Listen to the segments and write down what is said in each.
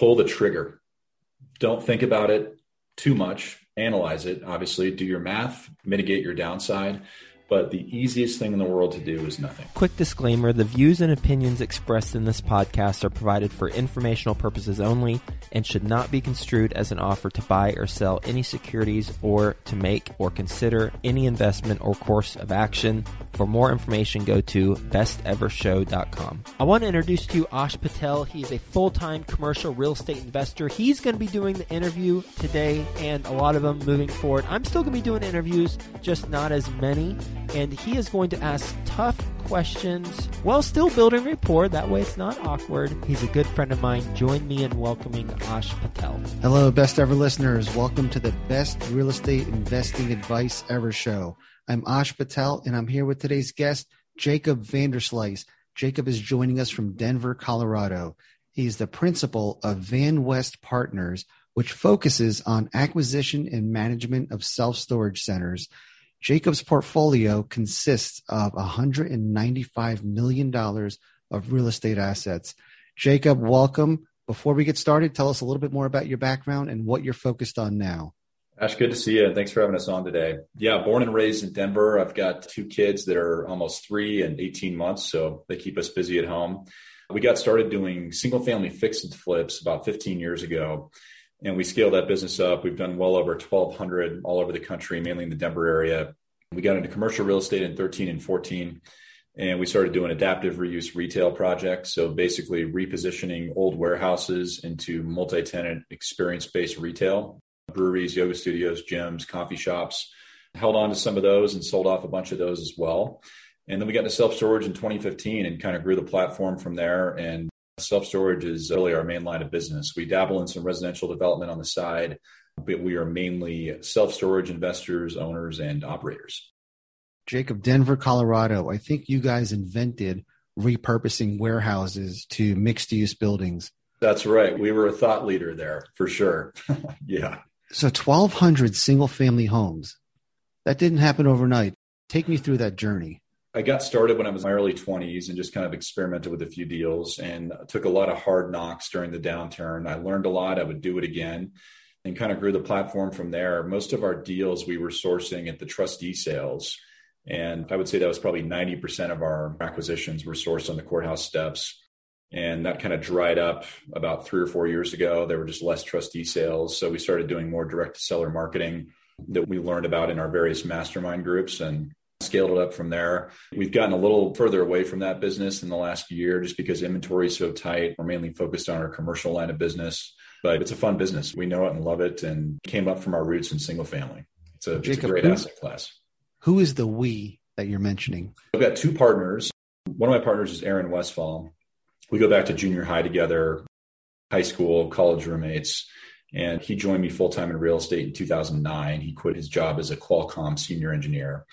pull the trigger. Don't think about it too much. Analyze it, obviously, do your math, mitigate your downside but the easiest thing in the world to do is nothing. Quick disclaimer the views and opinions expressed in this podcast are provided for informational purposes only and should not be construed as an offer to buy or sell any securities or to make or consider any investment or course of action. For more information, go to bestevershow.com. I want to introduce to you Ash Patel. He is a full time commercial real estate investor. He's going to be doing the interview today and a lot of them moving forward. I'm still going to be doing interviews, just not as many and he is going to ask tough questions while still building rapport. That way it's not awkward. He's a good friend of mine. Join me in welcoming Ash Patel. Hello, best ever listeners. Welcome to the best real estate investing advice ever show. I'm Ash Patel, and I'm here with today's guest, Jacob Vanderslice. Jacob is joining us from Denver, Colorado. He's the principal of Van West Partners, which focuses on acquisition and management of self storage centers. Jacob's portfolio consists of $195 million of real estate assets. Jacob, welcome. Before we get started, tell us a little bit more about your background and what you're focused on now. Ash, good to see you. Thanks for having us on today. Yeah, born and raised in Denver. I've got two kids that are almost three and 18 months, so they keep us busy at home. We got started doing single family fix and flips about 15 years ago and we scaled that business up. We've done well over 1,200 all over the country, mainly in the Denver area. We got into commercial real estate in 13 and 14, and we started doing adaptive reuse retail projects. So basically, repositioning old warehouses into multi tenant experience based retail, breweries, yoga studios, gyms, coffee shops. Held on to some of those and sold off a bunch of those as well. And then we got into self storage in 2015 and kind of grew the platform from there. And Self storage is really our main line of business. We dabble in some residential development on the side, but we are mainly self storage investors, owners, and operators. Jacob, Denver, Colorado. I think you guys invented repurposing warehouses to mixed use buildings. That's right. We were a thought leader there for sure. yeah. So 1,200 single family homes. That didn't happen overnight. Take me through that journey. I got started when I was in my early 20s and just kind of experimented with a few deals and took a lot of hard knocks during the downturn. I learned a lot. I would do it again and kind of grew the platform from there. Most of our deals we were sourcing at the trustee sales. And I would say that was probably 90% of our acquisitions were sourced on the courthouse steps. And that kind of dried up about three or four years ago. There were just less trustee sales. So we started doing more direct to seller marketing that we learned about in our various mastermind groups. And scaled it up from there. We've gotten a little further away from that business in the last year just because inventory is so tight. We're mainly focused on our commercial line of business, but it's a fun business. We know it and love it and came up from our roots in single family. It's a, Jacob, it's a great who, asset class. Who is the we that you're mentioning? I've got two partners. One of my partners is Aaron Westfall. We go back to junior high together, high school, college roommates. And he joined me full time in real estate in 2009. He quit his job as a Qualcomm senior engineer.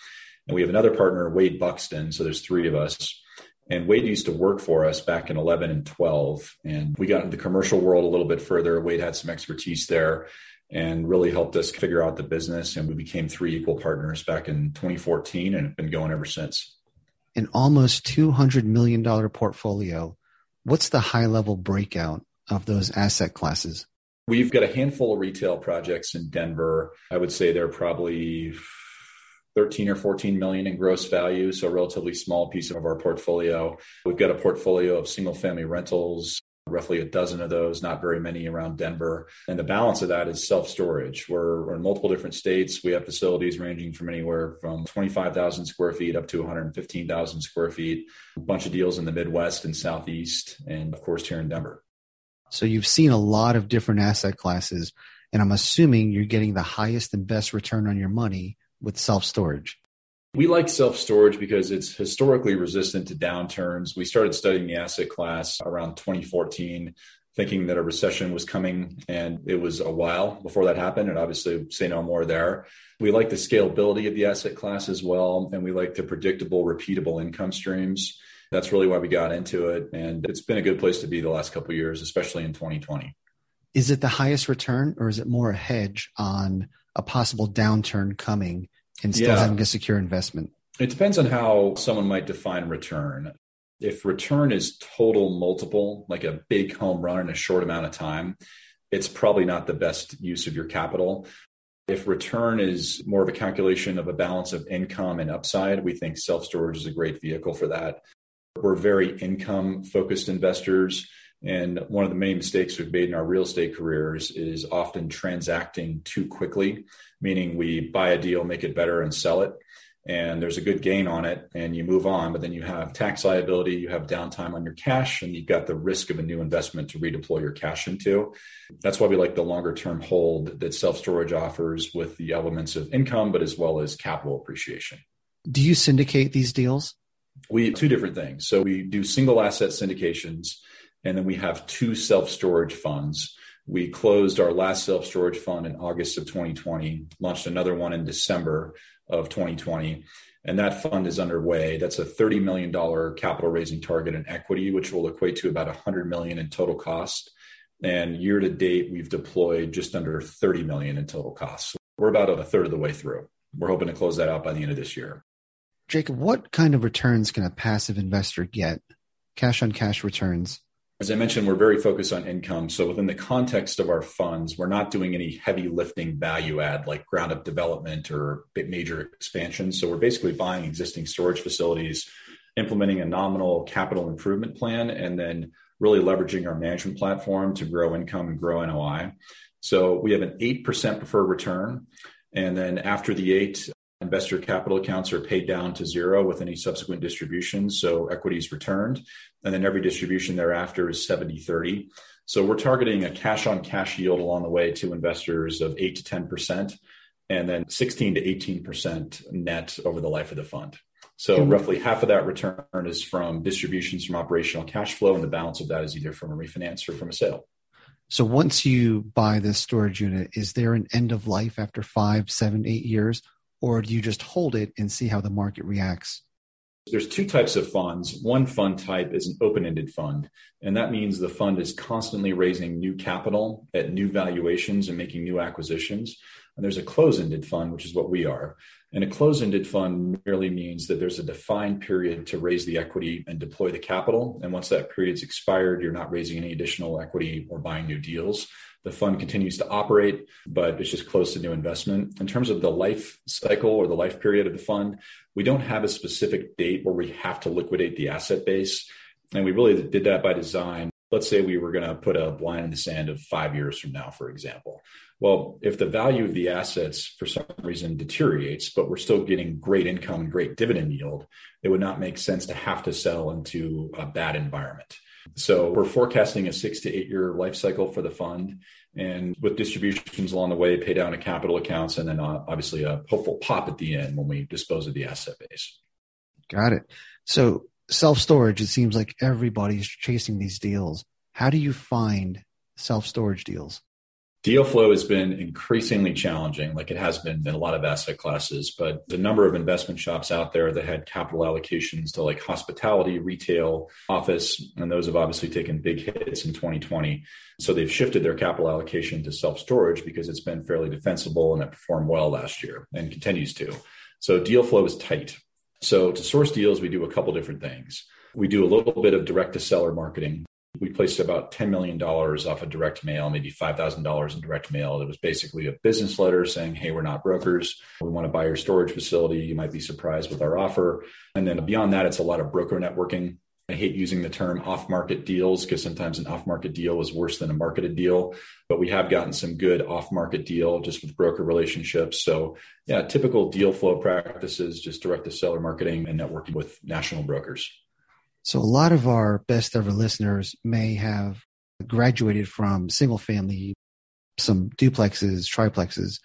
And we have another partner, Wade Buxton. So there's three of us. And Wade used to work for us back in 11 and 12. And we got into the commercial world a little bit further. Wade had some expertise there and really helped us figure out the business. And we became three equal partners back in 2014 and have been going ever since. An almost $200 million portfolio. What's the high level breakout of those asset classes? We've got a handful of retail projects in Denver. I would say they're probably 13 or 14 million in gross value, so a relatively small piece of our portfolio. We've got a portfolio of single family rentals, roughly a dozen of those, not very many around Denver. And the balance of that is self storage. We're, we're, in multiple different states. We have facilities ranging from anywhere from 25,000 square feet up to 115,000 square feet, a bunch of deals in the Midwest and Southeast, and of course, here in Denver. So you've seen a lot of different asset classes, and I'm assuming you're getting the highest and best return on your money with self storage? We like self storage because it's historically resistant to downturns. We started studying the asset class around 2014, thinking that a recession was coming, and it was a while before that happened. And obviously, say no more there. We like the scalability of the asset class as well, and we like the predictable, repeatable income streams. That's really why we got into it, and it's been a good place to be the last couple years, especially in 2020. Is it the highest return, or is it more a hedge on a possible downturn coming and still yeah. having a secure investment? It depends on how someone might define return. If return is total multiple, like a big home run in a short amount of time, it's probably not the best use of your capital. If return is more of a calculation of a balance of income and upside, we think self storage is a great vehicle for that. We're very income focused investors. And one of the main mistakes we've made in our real estate careers is often transacting too quickly, meaning we buy a deal, make it better, and sell it. And there's a good gain on it and you move on. But then you have tax liability you have downtime on your cash and you've got the risk of a new investment to redeploy your cash into. That's why we like the longer term hold that self storage offers with the elements of income but as well as capital appreciation. Do you syndicate these deals? We two different things. So we do single asset syndications and then we have two self storage funds we closed our last self storage fund in August of 2020, launched another one in December of 2020. And that fund is underway. That's a $30 million capital raising target in equity, which will equate to about 100 million in total cost. And year to date, we've deployed just under 30 million in total costs. We're about a third of the way through. We're hoping to close that out by the end of this year. Jacob, what kind of returns can a passive investor get? Cash on cash returns. As I mentioned, we're very focused on income. So within the context of our funds, we're not doing any heavy lifting value add like ground up development or major expansion. So we're basically buying existing storage facilities, implementing a nominal capital improvement plan, and then really leveraging our management platform to grow income and grow NOI. So we have an 8% preferred return. And then after the eight, investor capital accounts are paid down to zero with any subsequent distributions. So equity is returned. And then every distribution thereafter is 70 30. So we're targeting a cash on cash yield along the way to investors of 8 to 10%, and then 16 to 18% net over the life of the fund. So mm-hmm. roughly half of that return is from distributions from operational cash flow, and the balance of that is either from a refinance or from a sale. So once you buy this storage unit, is there an end of life after five, seven, eight years? Or do you just hold it and see how the market reacts? There's two types of funds. One fund type is an open ended fund, and that means the fund is constantly raising new capital at new valuations and making new acquisitions. And there's a close ended fund, which is what we are. And a close ended fund merely means that there's a defined period to raise the equity and deploy the capital. And once that period's expired, you're not raising any additional equity or buying new deals. The fund continues to operate, but it's just close to new investment. In terms of the life cycle or the life period of the fund, we don't have a specific date where we have to liquidate the asset base. And we really did that by design. Let's say we were going to put a line in the sand of five years from now, for example. Well, if the value of the assets for some reason deteriorates, but we're still getting great income and great dividend yield, it would not make sense to have to sell into a bad environment. So we're forecasting a six to eight year life cycle for the fund and with distributions along the way, pay down to capital accounts, and then uh, obviously a hopeful pop at the end when we dispose of the asset base. Got it. So self storage, it seems like everybody's chasing these deals. How do you find self storage deals? Deal flow has been increasingly challenging, like it has been in a lot of asset classes. But the number of investment shops out there that had capital allocations to like hospitality, retail, office, and those have obviously taken big hits in 2020. So they've shifted their capital allocation to self storage because it's been fairly defensible and it performed well last year and continues to. So deal flow is tight. So to source deals, we do a couple different things. We do a little bit of direct to seller marketing we placed about $10 million off of direct mail, maybe $5,000 in direct mail. It was basically a business letter saying, Hey, we're not brokers. We want to buy your storage facility. You might be surprised with our offer. And then beyond that, it's a lot of broker networking. I hate using the term off market deals because sometimes an off market deal is worse than a marketed deal, but we have gotten some good off market deal just with broker relationships. So, yeah, typical deal flow practices, just direct to seller marketing and networking with national brokers. So a lot of our best ever listeners may have graduated from single family, some duplexes, triplexes,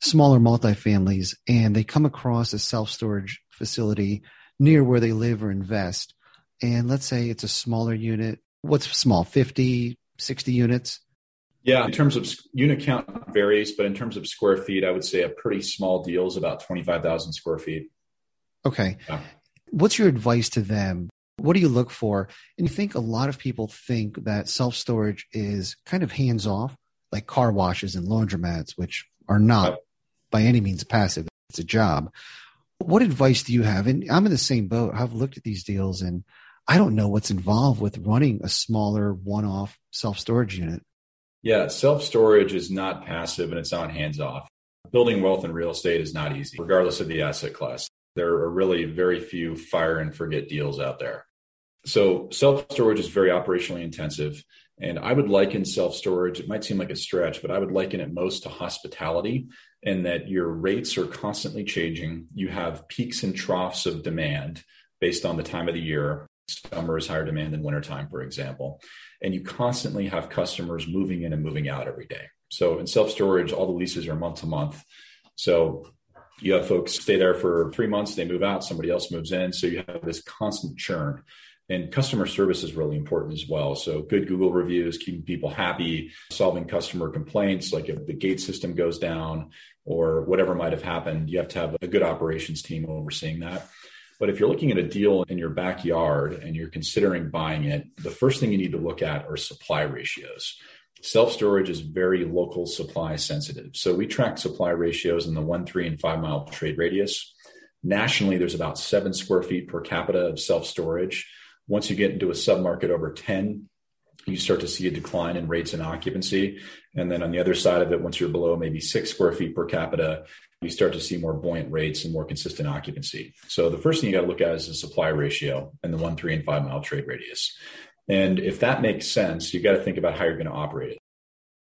smaller multifamilies, and they come across a self storage facility near where they live or invest. And let's say it's a smaller unit. What's small? 50, 60 units? Yeah, in terms of unit count varies, but in terms of square feet, I would say a pretty small deal is about 25,000 square feet. Okay. Yeah. What's your advice to them what do you look for? And you think a lot of people think that self storage is kind of hands off, like car washes and laundromats, which are not by any means passive. It's a job. What advice do you have? And I'm in the same boat. I've looked at these deals and I don't know what's involved with running a smaller one off self storage unit. Yeah, self storage is not passive and it's not hands off. Building wealth in real estate is not easy, regardless of the asset class. There are really very few fire and forget deals out there. So self storage is very operationally intensive. And I would liken self storage, it might seem like a stretch, but I would liken it most to hospitality in that your rates are constantly changing. You have peaks and troughs of demand based on the time of the year. Summer is higher demand than wintertime, for example. And you constantly have customers moving in and moving out every day. So in self storage, all the leases are month to month. So you have folks stay there for three months, they move out, somebody else moves in. So you have this constant churn. And customer service is really important as well. So good Google reviews, keeping people happy, solving customer complaints. Like if the gate system goes down or whatever might have happened, you have to have a good operations team overseeing that. But if you're looking at a deal in your backyard and you're considering buying it, the first thing you need to look at are supply ratios. Self storage is very local supply sensitive. So we track supply ratios in the one, three, and five mile trade radius. Nationally, there's about seven square feet per capita of self storage. Once you get into a submarket over 10, you start to see a decline in rates and occupancy. And then on the other side of it, once you're below maybe six square feet per capita, you start to see more buoyant rates and more consistent occupancy. So the first thing you got to look at is the supply ratio and the one, three, and five mile trade radius. And if that makes sense, you've got to think about how you're going to operate it.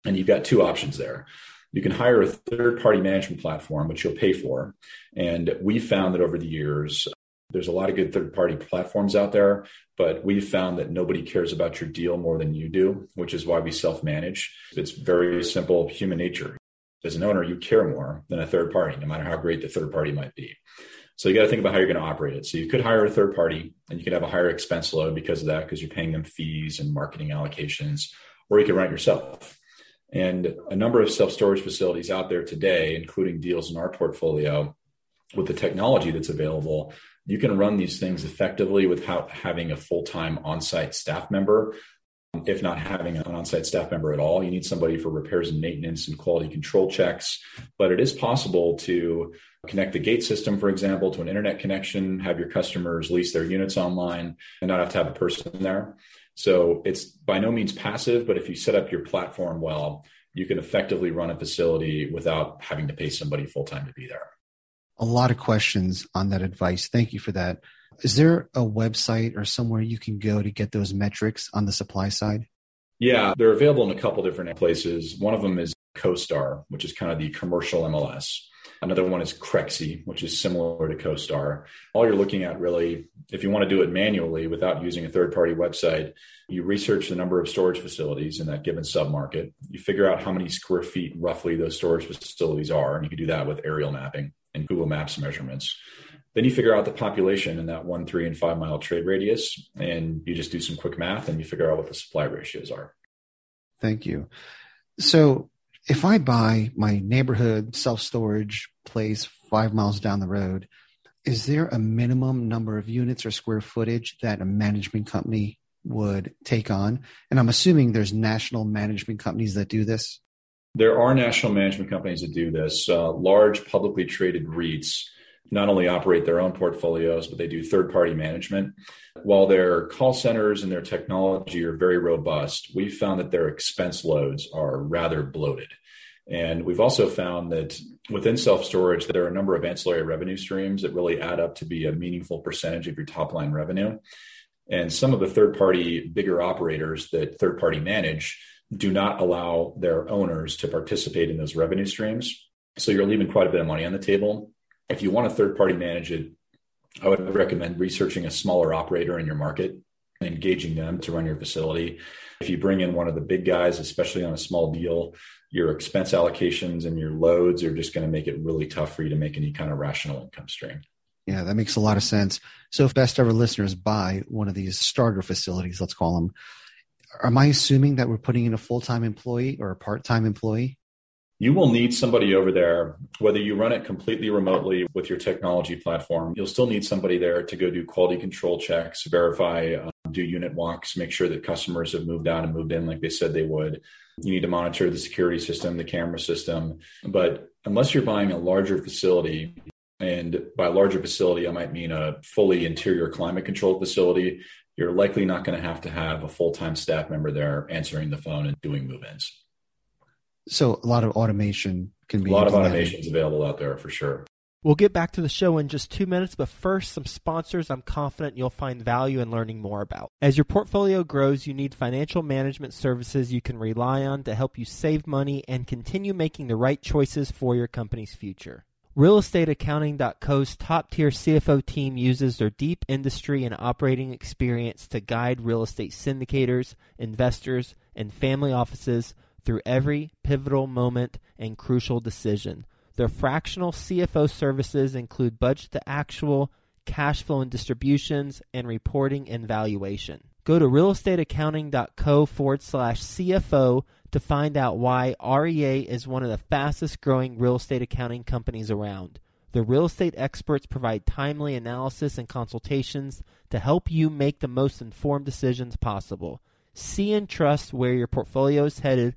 And you've got two options there. You can hire a third party management platform, which you'll pay for. And we found that over the years, there's a lot of good third party platforms out there, but we've found that nobody cares about your deal more than you do, which is why we self manage. It's very simple human nature. As an owner, you care more than a third party, no matter how great the third party might be. So you got to think about how you're going to operate it. So you could hire a third party and you could have a higher expense load because of that, because you're paying them fees and marketing allocations, or you run it yourself. And a number of self storage facilities out there today, including deals in our portfolio, with the technology that's available, you can run these things effectively without having a full time on site staff member. If not having an on site staff member at all, you need somebody for repairs and maintenance and quality control checks. But it is possible to connect the gate system, for example, to an internet connection, have your customers lease their units online and not have to have a person there. So it's by no means passive, but if you set up your platform well, you can effectively run a facility without having to pay somebody full time to be there a lot of questions on that advice. Thank you for that. Is there a website or somewhere you can go to get those metrics on the supply side? Yeah, they're available in a couple different places. One of them is CoStar, which is kind of the commercial MLS. Another one is Crexi, which is similar to CoStar. All you're looking at really, if you want to do it manually without using a third party website, you research the number of storage facilities in that given submarket. You figure out how many square feet roughly those storage facilities are, and you can do that with aerial mapping and Google Maps measurements. Then you figure out the population in that one, three, and five mile trade radius, and you just do some quick math and you figure out what the supply ratios are. Thank you. So, if I buy my neighborhood self storage place five miles down the road, is there a minimum number of units or square footage that a management company would take on? And I'm assuming there's national management companies that do this. There are national management companies that do this. Uh, large publicly traded REITs not only operate their own portfolios, but they do third party management. While their call centers and their technology are very robust, we've found that their expense loads are rather bloated. And we've also found that within self storage, there are a number of ancillary revenue streams that really add up to be a meaningful percentage of your top line revenue. And some of the third party bigger operators that third party manage do not allow their owners to participate in those revenue streams. So you're leaving quite a bit of money on the table. If you want a third party manage it, I would recommend researching a smaller operator in your market and engaging them to run your facility. If you bring in one of the big guys, especially on a small deal, your expense allocations and your loads are just going to make it really tough for you to make any kind of rational income stream. Yeah, that makes a lot of sense. So, if best ever listeners buy one of these starter facilities, let's call them, am I assuming that we're putting in a full time employee or a part time employee? You will need somebody over there, whether you run it completely remotely with your technology platform. You'll still need somebody there to go do quality control checks, verify, um, do unit walks, make sure that customers have moved out and moved in like they said they would. You need to monitor the security system, the camera system. But unless you're buying a larger facility, and by larger facility, I might mean a fully interior climate controlled facility you're likely not going to have to have a full time staff member there answering the phone and doing move ins. So a lot of automation can be a lot of automations available out there for sure. We'll get back to the show in just two minutes, but first, some sponsors I'm confident you'll find value in learning more about. As your portfolio grows, you need financial management services you can rely on to help you save money and continue making the right choices for your company's future. RealestateAccounting.co's top tier CFO team uses their deep industry and operating experience to guide real estate syndicators, investors, and family offices through every pivotal moment and crucial decision. Their fractional CFO services include budget to actual, cash flow and distributions, and reporting and valuation. Go to realestateaccounting.co forward slash CFO to find out why REA is one of the fastest growing real estate accounting companies around. The real estate experts provide timely analysis and consultations to help you make the most informed decisions possible. See and trust where your portfolio is headed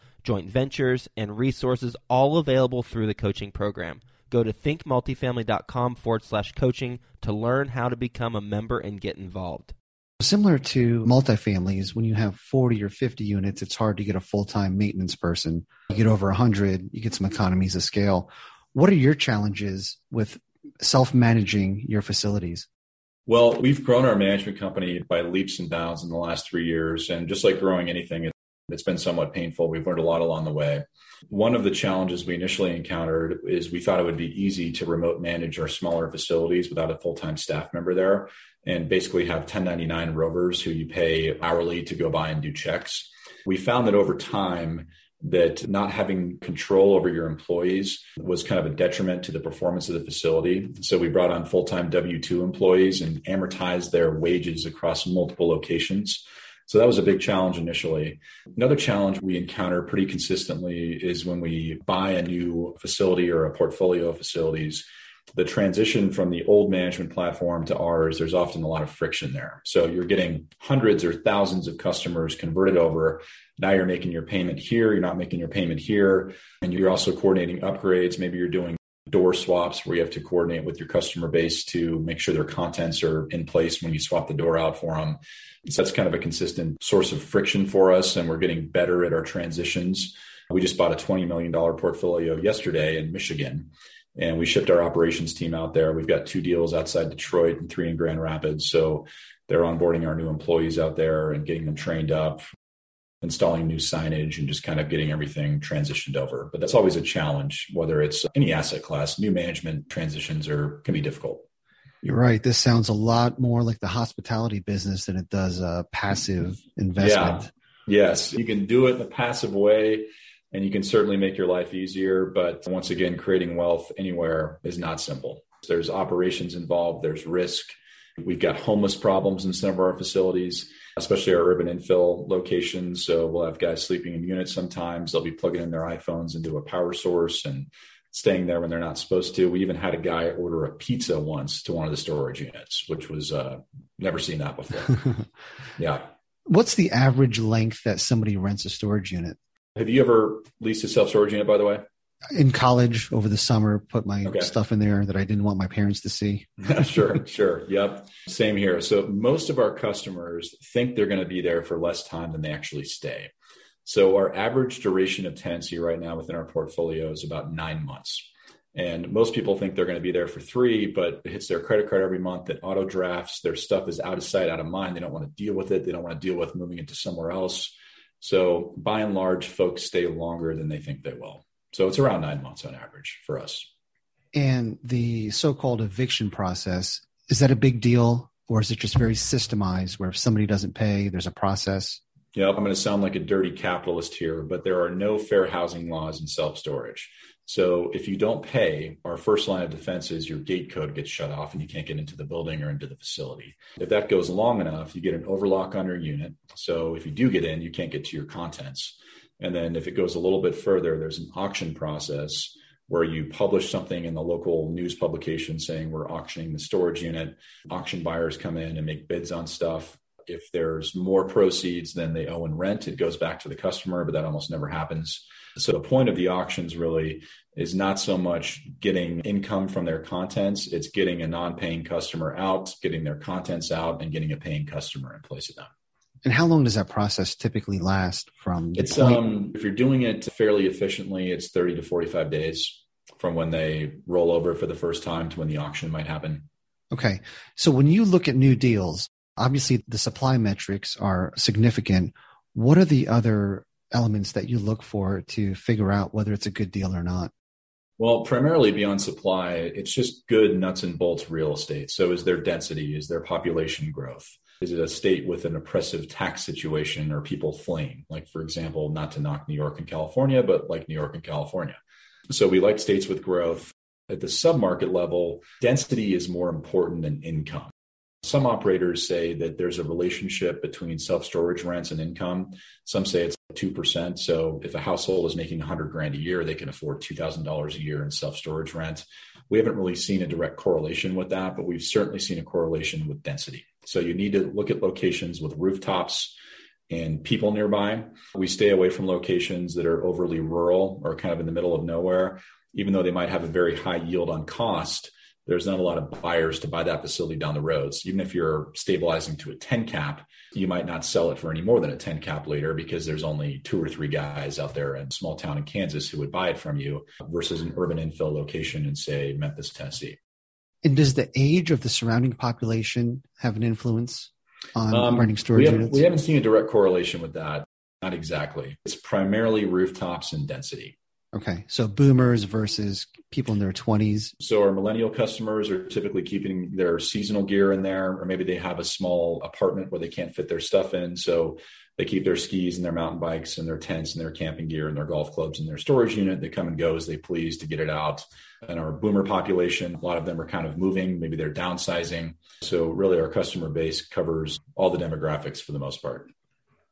joint ventures, and resources all available through the coaching program. Go to thinkmultifamily.com forward slash coaching to learn how to become a member and get involved. Similar to multifamilies, when you have 40 or 50 units, it's hard to get a full time maintenance person. You get over 100, you get some economies of scale. What are your challenges with self managing your facilities? Well, we've grown our management company by leaps and bounds in the last three years. And just like growing anything, it's been somewhat painful. We've learned a lot along the way. One of the challenges we initially encountered is we thought it would be easy to remote manage our smaller facilities without a full time staff member there and basically have 1099 rovers who you pay hourly to go by and do checks. We found that over time, that not having control over your employees was kind of a detriment to the performance of the facility. So we brought on full time W 2 employees and amortized their wages across multiple locations. So that was a big challenge initially. Another challenge we encounter pretty consistently is when we buy a new facility or a portfolio of facilities the transition from the old management platform to ours, there's often a lot of friction there. So you're getting hundreds or thousands of customers converted over. Now you're making your payment here, you're not making your payment here, and you're also coordinating upgrades. Maybe you're doing door swaps where you have to coordinate with your customer base to make sure their contents are in place when you swap the door out for them. So that's kind of a consistent source of friction for us, and we're getting better at our transitions. We just bought a $20 million portfolio yesterday in Michigan, and we shipped our operations team out there. We've got two deals outside Detroit and three in Grand Rapids. So they're onboarding our new employees out there and getting them trained up installing new signage and just kind of getting everything transitioned over. But that's always a challenge, whether it's any asset class. New management transitions are can be difficult. You're right. This sounds a lot more like the hospitality business than it does a passive investment. Yeah. Yes, you can do it in a passive way and you can certainly make your life easier. But once again, creating wealth anywhere is not simple. There's operations involved, there's risk. We've got homeless problems in some of our facilities especially our urban infill locations. So we'll have guys sleeping in units sometimes. They'll be plugging in their iPhones into a power source and staying there when they're not supposed to. We even had a guy order a pizza once to one of the storage units, which was uh, never seen that before. yeah. What's the average length that somebody rents a storage unit? Have you ever leased a self storage unit, by the way? In college over the summer put my okay. stuff in there that I didn't want my parents to see. sure, sure. Yep. Same here. So most of our customers think they're going to be there for less time than they actually stay. So our average duration of tenancy right now within our portfolio is about nine months. And most people think they're going to be there for three, but it hits their credit card every month. It auto drafts. Their stuff is out of sight, out of mind. They don't want to deal with it. They don't want to deal with moving it to somewhere else So by and large, folks stay longer than they think they will. So it's around nine months on average for us. And the so called eviction process, is that a big deal? Or is it just very systemized where if somebody doesn't pay, there's a process? Yeah, I'm going to sound like a dirty capitalist here, but there are no fair housing laws in self storage. So if you don't pay, our first line of defense is your gate code gets shut off and you can't get into the building or into the facility. If that goes long enough, you get an overlock on your unit. So if you do get in, you can't get to your contents. And then if it goes a little bit further, there's an auction process where you publish something in the local news publication saying we're auctioning the storage unit. Auction buyers come in and make bids on stuff. If there's more proceeds than they owe in rent, it goes back to the customer, but that almost never happens. So the point of the auctions really is not so much getting income from their contents, it's getting a non-paying customer out, getting their contents out and getting a paying customer in place of them. And how long does that process typically last from It's um if you're doing it fairly efficiently, it's 30 to 45 days from when they roll over for the first time to when the auction might happen. Okay. So when you look at new deals, obviously the supply metrics are significant. What are the other elements that you look for to figure out whether it's a good deal or not? Well, primarily beyond supply, it's just good nuts and bolts real estate. So, is there density? Is there population growth? Is it a state with an oppressive tax situation or people fleeing? Like, for example, not to knock New York and California, but like New York and California. So, we like states with growth. At the submarket level, density is more important than income. Some operators say that there's a relationship between self storage rents and income. Some say it's 2%. So if a household is making 100 grand a year, they can afford $2,000 a year in self storage rent. We haven't really seen a direct correlation with that, but we've certainly seen a correlation with density. So you need to look at locations with rooftops and people nearby. We stay away from locations that are overly rural or kind of in the middle of nowhere, even though they might have a very high yield on cost there's not a lot of buyers to buy that facility down the road. So even if you're stabilizing to a 10 cap, you might not sell it for any more than a 10 cap later because there's only two or three guys out there in a small town in Kansas who would buy it from you versus an urban infill location in, say, Memphis, Tennessee. And does the age of the surrounding population have an influence on um, renting storage we units? We haven't seen a direct correlation with that. Not exactly. It's primarily rooftops and density. Okay. So boomers versus people in their 20s. So our millennial customers are typically keeping their seasonal gear in there, or maybe they have a small apartment where they can't fit their stuff in. So they keep their skis and their mountain bikes and their tents and their camping gear and their golf clubs in their storage unit. They come and go as they please to get it out. And our boomer population, a lot of them are kind of moving, maybe they're downsizing. So really our customer base covers all the demographics for the most part.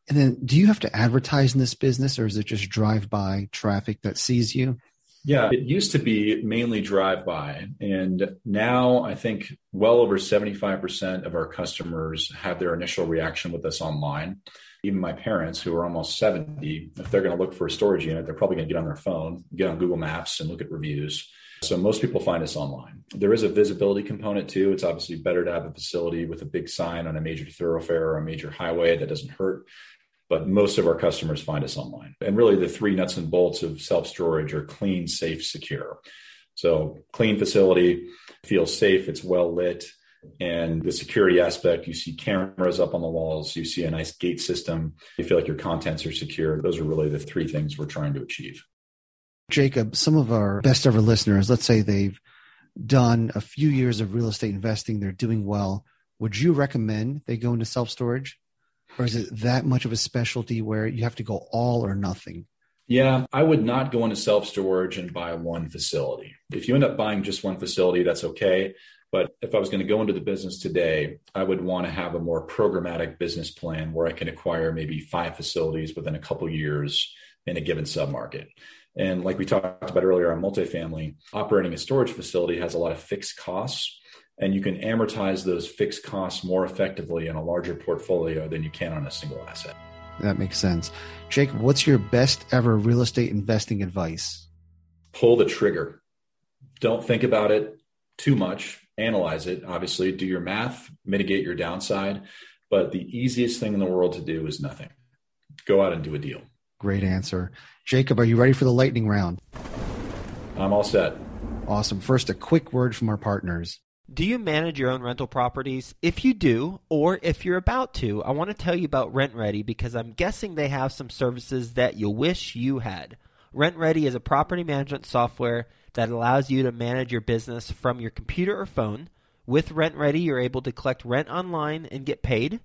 And then do you have to advertise in this business or is it just drive by traffic that sees you? Yeah, it used to be mainly drive by. And now I think well over 75% of our customers have their initial reaction with us online. Even my parents, who are almost 70, if they're going to look for a storage unit, they're probably going to get on their phone, get on Google Maps, and look at reviews. So most people find us online. There is a visibility component too. It's obviously better to have a facility with a big sign on a major thoroughfare or a major highway that doesn't hurt but most of our customers find us online. And really, the three nuts and bolts of self storage are clean, safe, secure. So, clean facility feels safe, it's well lit. And the security aspect, you see cameras up on the walls, you see a nice gate system, you feel like your contents are secure. Those are really the three things we're trying to achieve. Jacob, some of our best ever listeners, let's say they've done a few years of real estate investing, they're doing well. Would you recommend they go into self storage? Or is it that much of a specialty where you have to go all or nothing? Yeah, I would not go into self storage and buy one facility. If you end up buying just one facility, that's okay. But if I was going to go into the business today, I would want to have a more programmatic business plan where I can acquire maybe five facilities within a couple years in a given submarket. And like we talked about earlier on multifamily, operating a storage facility has a lot of fixed costs and you can amortize those fixed costs more effectively in a larger portfolio than you can on a single asset. That makes sense. Jake, what's your best ever real estate investing advice? Pull the trigger. Don't think about it too much. Analyze it, obviously, do your math, mitigate your downside. But the easiest thing in the world to do is nothing. Go out and do a deal. Great answer. Jacob, are you ready for the lightning round? I'm all set. Awesome. First, a quick word from our partners. Do you manage your own rental properties? If you do, or if you're about to, I want to tell you about RentRedi because I'm guessing they have some services that you wish you had. RentRedi is a property management software that allows you to manage your business from your computer or phone. With RentRedi, you're able to collect rent online and get paid,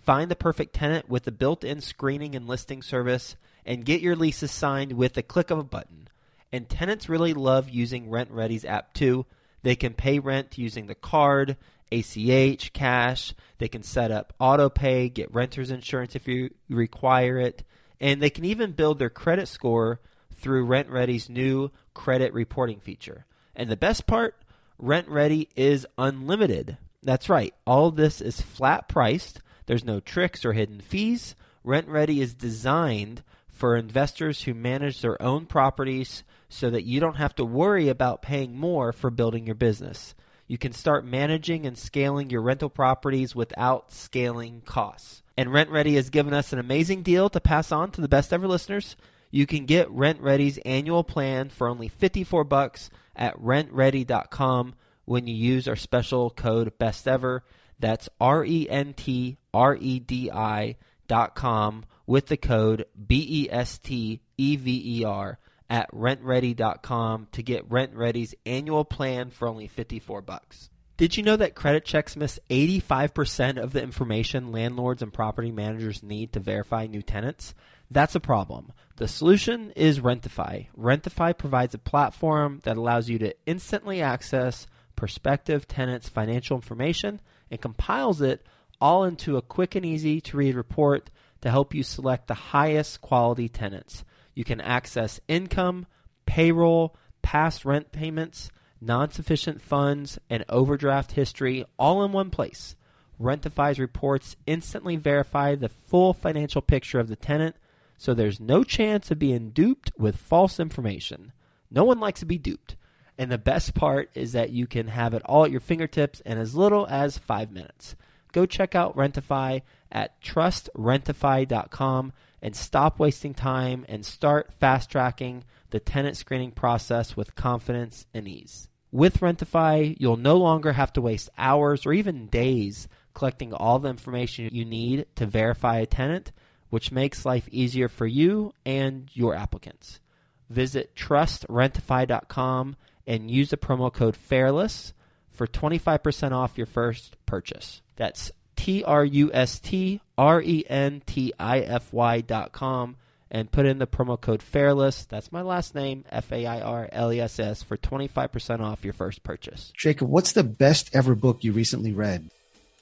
find the perfect tenant with the built in screening and listing service, and get your leases signed with the click of a button. And tenants really love using RentRedi's app too they can pay rent using the card, ACH, cash. They can set up auto pay, get renter's insurance if you require it, and they can even build their credit score through RentRedi's new credit reporting feature. And the best part, RentRedi is unlimited. That's right. All this is flat priced. There's no tricks or hidden fees. RentRedi is designed for investors who manage their own properties so that you don't have to worry about paying more for building your business. You can start managing and scaling your rental properties without scaling costs. And RentRedi has given us an amazing deal to pass on to the best ever listeners. You can get RentRedi's annual plan for only 54 bucks at rentredi.com when you use our special code best ever. That's R E N T R E D I dot com with the code B E S T E V E R at rentredi.com to get RentRedi's annual plan for only 54 bucks. Did you know that credit checks miss 85% of the information landlords and property managers need to verify new tenants? That's a problem. The solution is Rentify. Rentify provides a platform that allows you to instantly access prospective tenants' financial information and compiles it all into a quick and easy to read report to help you select the highest quality tenants. You can access income, payroll, past rent payments, non sufficient funds, and overdraft history all in one place. Rentify's reports instantly verify the full financial picture of the tenant, so there's no chance of being duped with false information. No one likes to be duped. And the best part is that you can have it all at your fingertips in as little as five minutes. Go check out Rentify at trustrentify.com and stop wasting time and start fast tracking the tenant screening process with confidence and ease. With Rentify, you'll no longer have to waste hours or even days collecting all the information you need to verify a tenant, which makes life easier for you and your applicants. Visit trustrentify.com and use the promo code FAIRLESS for 25% off your first purchase. That's T R U S T R E N T I F Y dot com and put in the promo code FAIRLESS. That's my last name, F A I R L E S S, for 25% off your first purchase. Jacob, what's the best ever book you recently read?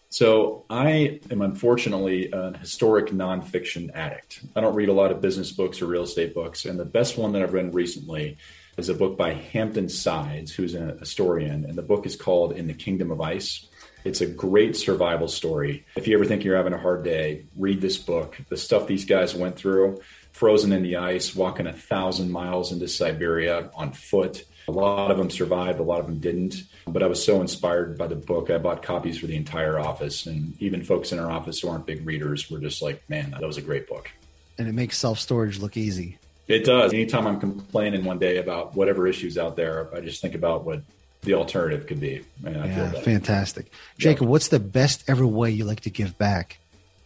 So, I am unfortunately an historic nonfiction addict. I don't read a lot of business books or real estate books. And the best one that I've read recently is a book by Hampton Sides, who's a historian. And the book is called In the Kingdom of Ice. It's a great survival story. If you ever think you're having a hard day, read this book. The stuff these guys went through, frozen in the ice, walking a thousand miles into Siberia on foot. A lot of them survived, a lot of them didn't. But I was so inspired by the book, I bought copies for the entire office. And even folks in our office who aren't big readers were just like, man, that was a great book. And it makes self storage look easy. It does. Anytime I'm complaining one day about whatever issues out there, I just think about what the alternative could be. yeah, fantastic. Jacob, yeah. what's the best ever way you like to give back?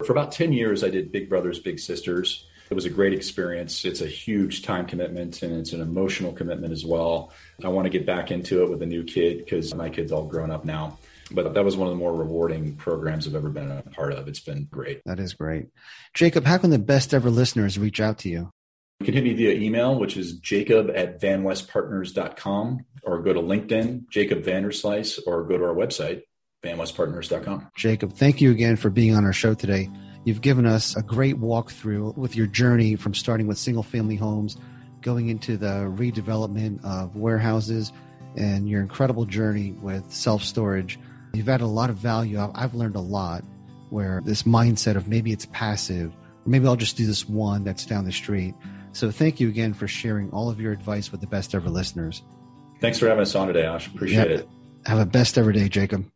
For about 10 years, I did Big Brothers, Big Sisters. It was a great experience. It's a huge time commitment and it's an emotional commitment as well. I want to get back into it with a new kid because my kid's all grown up now. But that was one of the more rewarding programs I've ever been a part of. It's been great. That is great. Jacob, how can the best ever listeners reach out to you? You can hit me via email, which is jacob at vanwestpartners.com, or go to LinkedIn, Jacob Vanderslice, or go to our website, vanwestpartners.com. Jacob, thank you again for being on our show today. You've given us a great walkthrough with your journey from starting with single family homes, going into the redevelopment of warehouses, and your incredible journey with self storage. You've added a lot of value. I've learned a lot where this mindset of maybe it's passive, or maybe I'll just do this one that's down the street so thank you again for sharing all of your advice with the best ever listeners. Thanks for having us on today, Ash. Appreciate yeah. it. Have a best ever day, Jacob.